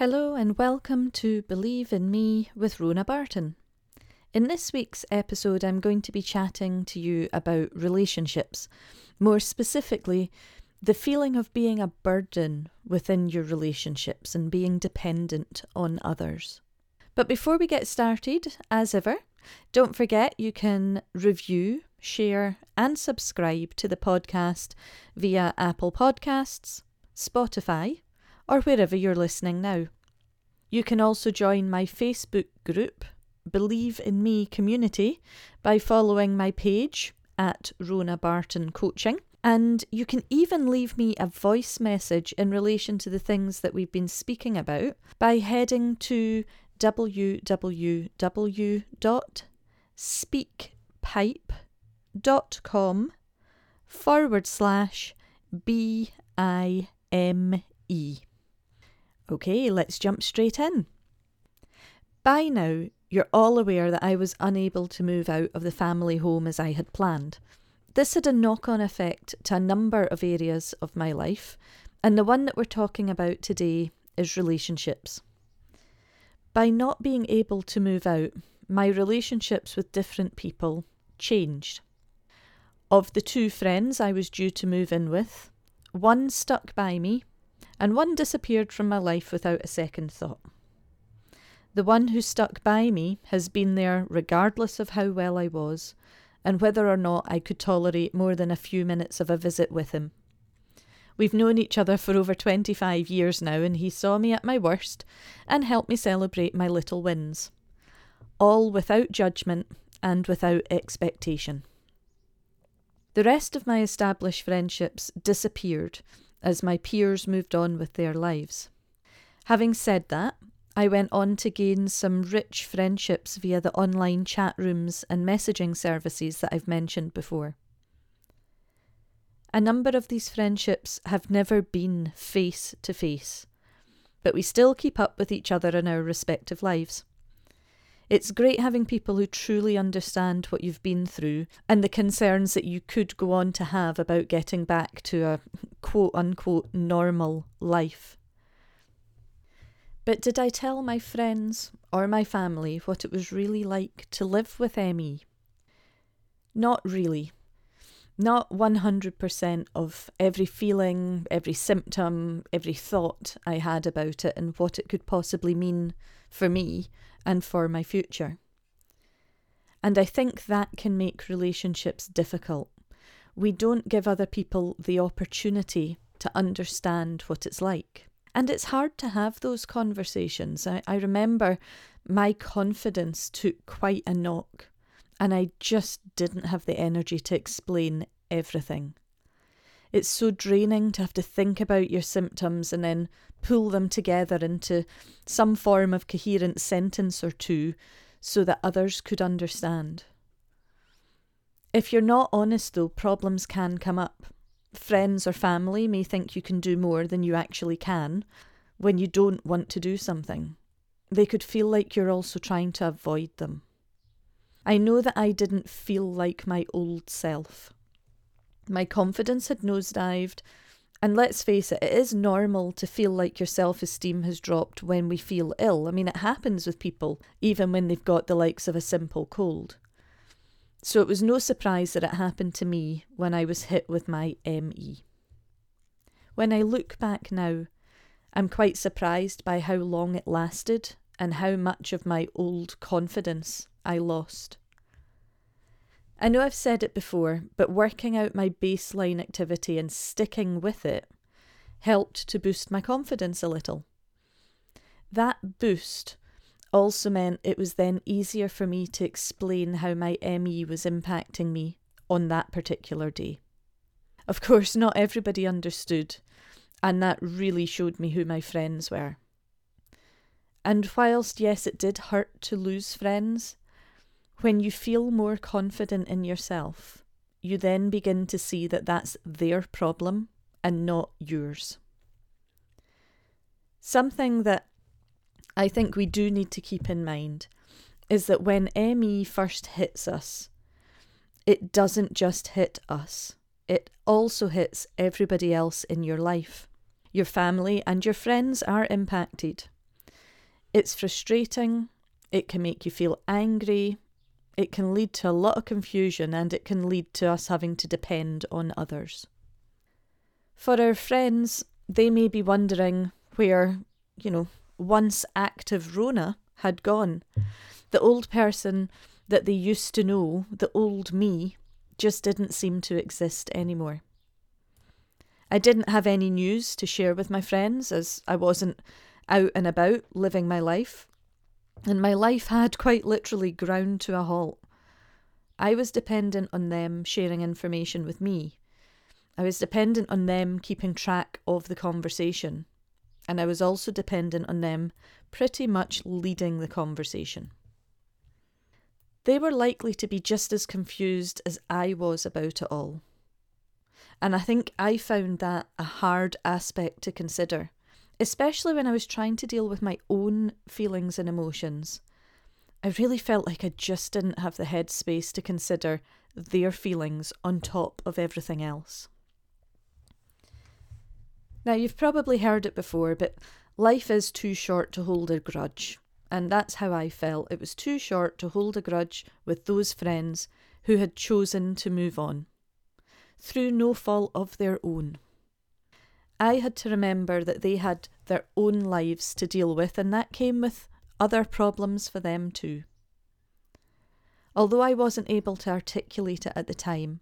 Hello and welcome to Believe in Me with Rhona Barton. In this week's episode, I'm going to be chatting to you about relationships, more specifically, the feeling of being a burden within your relationships and being dependent on others. But before we get started, as ever, don't forget you can review, share, and subscribe to the podcast via Apple Podcasts, Spotify, or wherever you're listening now. You can also join my Facebook group, Believe in Me Community, by following my page at Rhona Barton Coaching. And you can even leave me a voice message in relation to the things that we've been speaking about by heading to www.speakpipe.com forward slash B I M E. Okay, let's jump straight in. By now, you're all aware that I was unable to move out of the family home as I had planned. This had a knock on effect to a number of areas of my life, and the one that we're talking about today is relationships. By not being able to move out, my relationships with different people changed. Of the two friends I was due to move in with, one stuck by me and one disappeared from my life without a second thought. The one who stuck by me has been there regardless of how well I was, and whether or not I could tolerate more than a few minutes of a visit with him. We've known each other for over 25 years now, and he saw me at my worst and helped me celebrate my little wins. All without judgment and without expectation. The rest of my established friendships disappeared as my peers moved on with their lives. Having said that, I went on to gain some rich friendships via the online chat rooms and messaging services that I've mentioned before. A number of these friendships have never been face to face, but we still keep up with each other in our respective lives. It's great having people who truly understand what you've been through and the concerns that you could go on to have about getting back to a quote unquote normal life. But did I tell my friends or my family what it was really like to live with ME? Not really. Not 100% of every feeling, every symptom, every thought I had about it and what it could possibly mean for me and for my future. And I think that can make relationships difficult. We don't give other people the opportunity to understand what it's like. And it's hard to have those conversations. I, I remember my confidence took quite a knock, and I just didn't have the energy to explain everything. It's so draining to have to think about your symptoms and then pull them together into some form of coherent sentence or two so that others could understand. If you're not honest, though, problems can come up. Friends or family may think you can do more than you actually can when you don't want to do something. They could feel like you're also trying to avoid them. I know that I didn't feel like my old self. My confidence had nosedived. And let's face it, it is normal to feel like your self esteem has dropped when we feel ill. I mean, it happens with people, even when they've got the likes of a simple cold. So it was no surprise that it happened to me when I was hit with my ME. When I look back now, I'm quite surprised by how long it lasted and how much of my old confidence I lost. I know I've said it before, but working out my baseline activity and sticking with it helped to boost my confidence a little. That boost also meant it was then easier for me to explain how my ME was impacting me on that particular day. Of course, not everybody understood, and that really showed me who my friends were. And whilst, yes, it did hurt to lose friends, when you feel more confident in yourself, you then begin to see that that's their problem and not yours. Something that I think we do need to keep in mind is that when ME first hits us, it doesn't just hit us, it also hits everybody else in your life. Your family and your friends are impacted. It's frustrating, it can make you feel angry, it can lead to a lot of confusion, and it can lead to us having to depend on others. For our friends, they may be wondering where, you know, once active Rhona had gone. The old person that they used to know, the old me, just didn't seem to exist anymore. I didn't have any news to share with my friends as I wasn't out and about living my life, and my life had quite literally ground to a halt. I was dependent on them sharing information with me. I was dependent on them keeping track of the conversation, and I was also dependent on them pretty much leading the conversation. They were likely to be just as confused as I was about it all. And I think I found that a hard aspect to consider, especially when I was trying to deal with my own feelings and emotions. I really felt like I just didn't have the headspace to consider their feelings on top of everything else. Now, you've probably heard it before, but life is too short to hold a grudge. And that's how I felt. It was too short to hold a grudge with those friends who had chosen to move on, through no fault of their own. I had to remember that they had their own lives to deal with, and that came with other problems for them too. Although I wasn't able to articulate it at the time,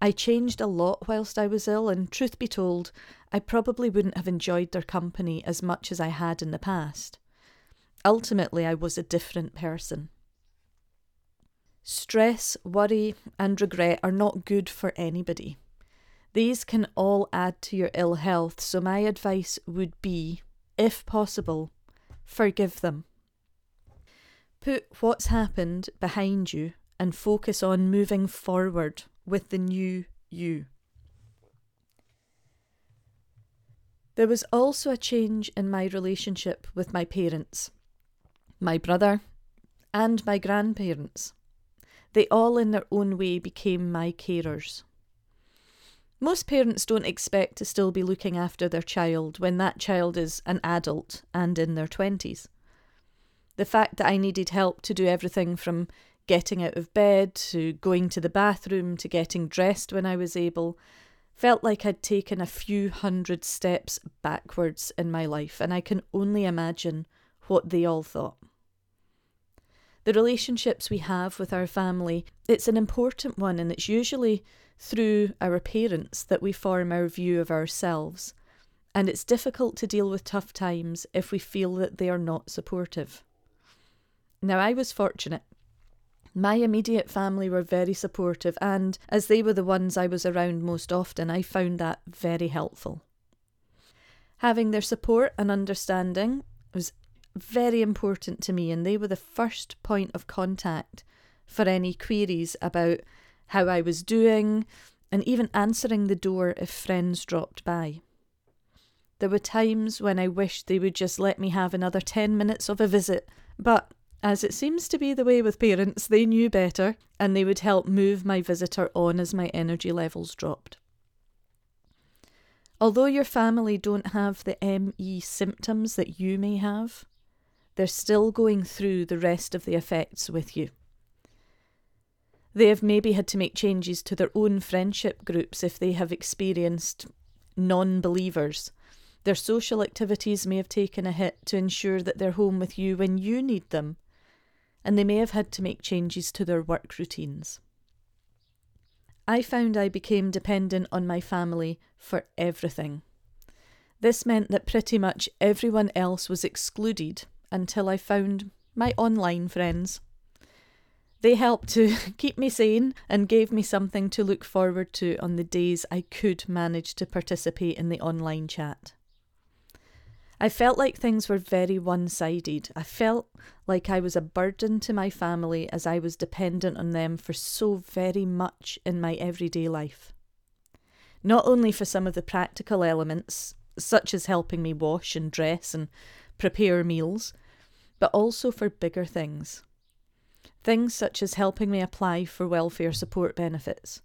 I changed a lot whilst I was ill, and truth be told, I probably wouldn't have enjoyed their company as much as I had in the past. Ultimately, I was a different person. Stress, worry, and regret are not good for anybody. These can all add to your ill health, so my advice would be, if possible, forgive them. Put what's happened behind you and focus on moving forward with the new you. There was also a change in my relationship with my parents my brother, and my grandparents. They all, in their own way, became my carers. Most parents don't expect to still be looking after their child when that child is an adult and in their 20s. The fact that I needed help to do everything from getting out of bed to going to the bathroom to getting dressed when I was able felt like I'd taken a few hundred steps backwards in my life, and I can only imagine what they all thought the relationships we have with our family, it's an important one, and it's usually through our parents that we form our view of ourselves. And it's difficult to deal with tough times if we feel that they are not supportive. Now, I was fortunate. My immediate family were very supportive, and as they were the ones I was around most often, I found that very helpful. Having their support and understanding was very important to me, and they were the first point of contact for any queries about how I was doing and even answering the door if friends dropped by. There were times when I wished they would just let me have another 10 minutes of a visit, but as it seems to be the way with parents, they knew better and they would help move my visitor on as my energy levels dropped. Although your family don't have the ME symptoms that you may have, they're still going through the rest of the effects with you. They have maybe had to make changes to their own friendship groups if they have experienced non believers. Their social activities may have taken a hit to ensure that they're home with you when you need them, and they may have had to make changes to their work routines. I found I became dependent on my family for everything. This meant that pretty much everyone else was excluded until I found my online friends. They helped to keep me sane and gave me something to look forward to on the days I could manage to participate in the online chat. I felt like things were very one sided. I felt like I was a burden to my family as I was dependent on them for so very much in my everyday life. Not only for some of the practical elements, such as helping me wash and dress and prepare meals, but also for bigger things. Things such as helping me apply for welfare support benefits,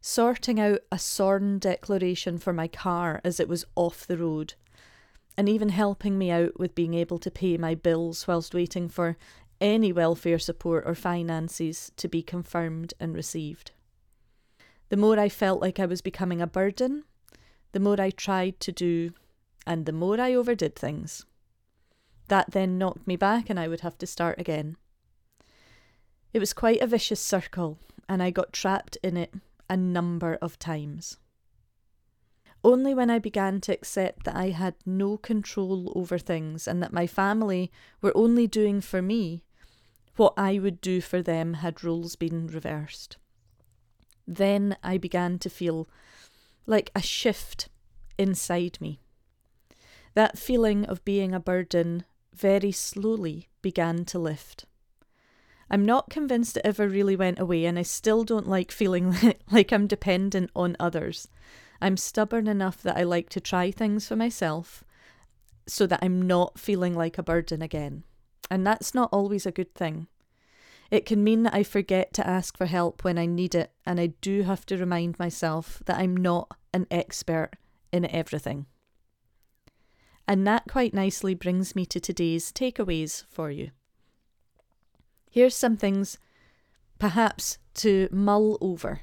sorting out a SORN declaration for my car as it was off the road, and even helping me out with being able to pay my bills whilst waiting for any welfare support or finances to be confirmed and received. The more I felt like I was becoming a burden, the more I tried to do, and the more I overdid things. That then knocked me back, and I would have to start again. It was quite a vicious circle, and I got trapped in it a number of times. Only when I began to accept that I had no control over things and that my family were only doing for me what I would do for them had roles been reversed. Then I began to feel like a shift inside me. That feeling of being a burden very slowly began to lift. I'm not convinced it ever really went away, and I still don't like feeling like I'm dependent on others. I'm stubborn enough that I like to try things for myself so that I'm not feeling like a burden again. And that's not always a good thing. It can mean that I forget to ask for help when I need it, and I do have to remind myself that I'm not an expert in everything. And that quite nicely brings me to today's takeaways for you. Here's some things perhaps to mull over.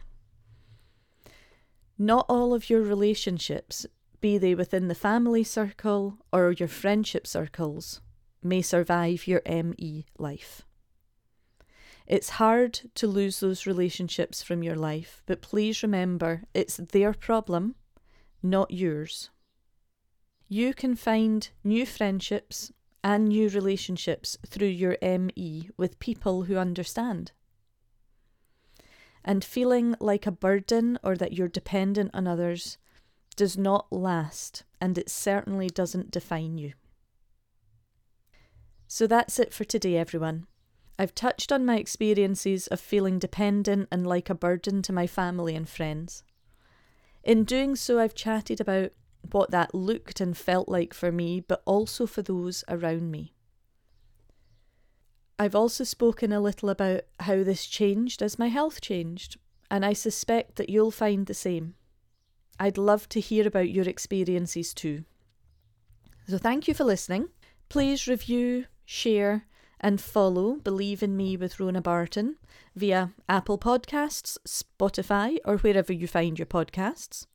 Not all of your relationships, be they within the family circle or your friendship circles, may survive your ME life. It's hard to lose those relationships from your life, but please remember it's their problem, not yours. You can find new friendships and new relationships through your ME with people who understand. And feeling like a burden or that you're dependent on others does not last, and it certainly doesn't define you. So that's it for today, everyone. I've touched on my experiences of feeling dependent and like a burden to my family and friends. In doing so, I've chatted about what that looked and felt like for me, but also for those around me. I've also spoken a little about how this changed as my health changed, and I suspect that you'll find the same. I'd love to hear about your experiences too. So, thank you for listening. Please review, share, and follow Believe in Me with Rhona Barton via Apple Podcasts, Spotify, or wherever you find your podcasts.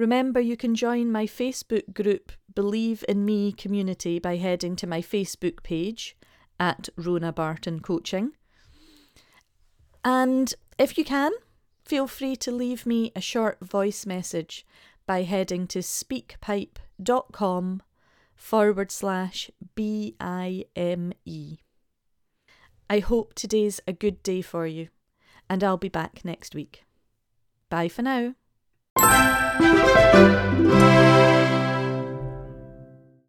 Remember, you can join my Facebook group Believe in Me community by heading to my Facebook page at Rhona Barton Coaching. And if you can, feel free to leave me a short voice message by heading to speakpipe.com forward slash B I M E. I hope today's a good day for you, and I'll be back next week. Bye for now. Música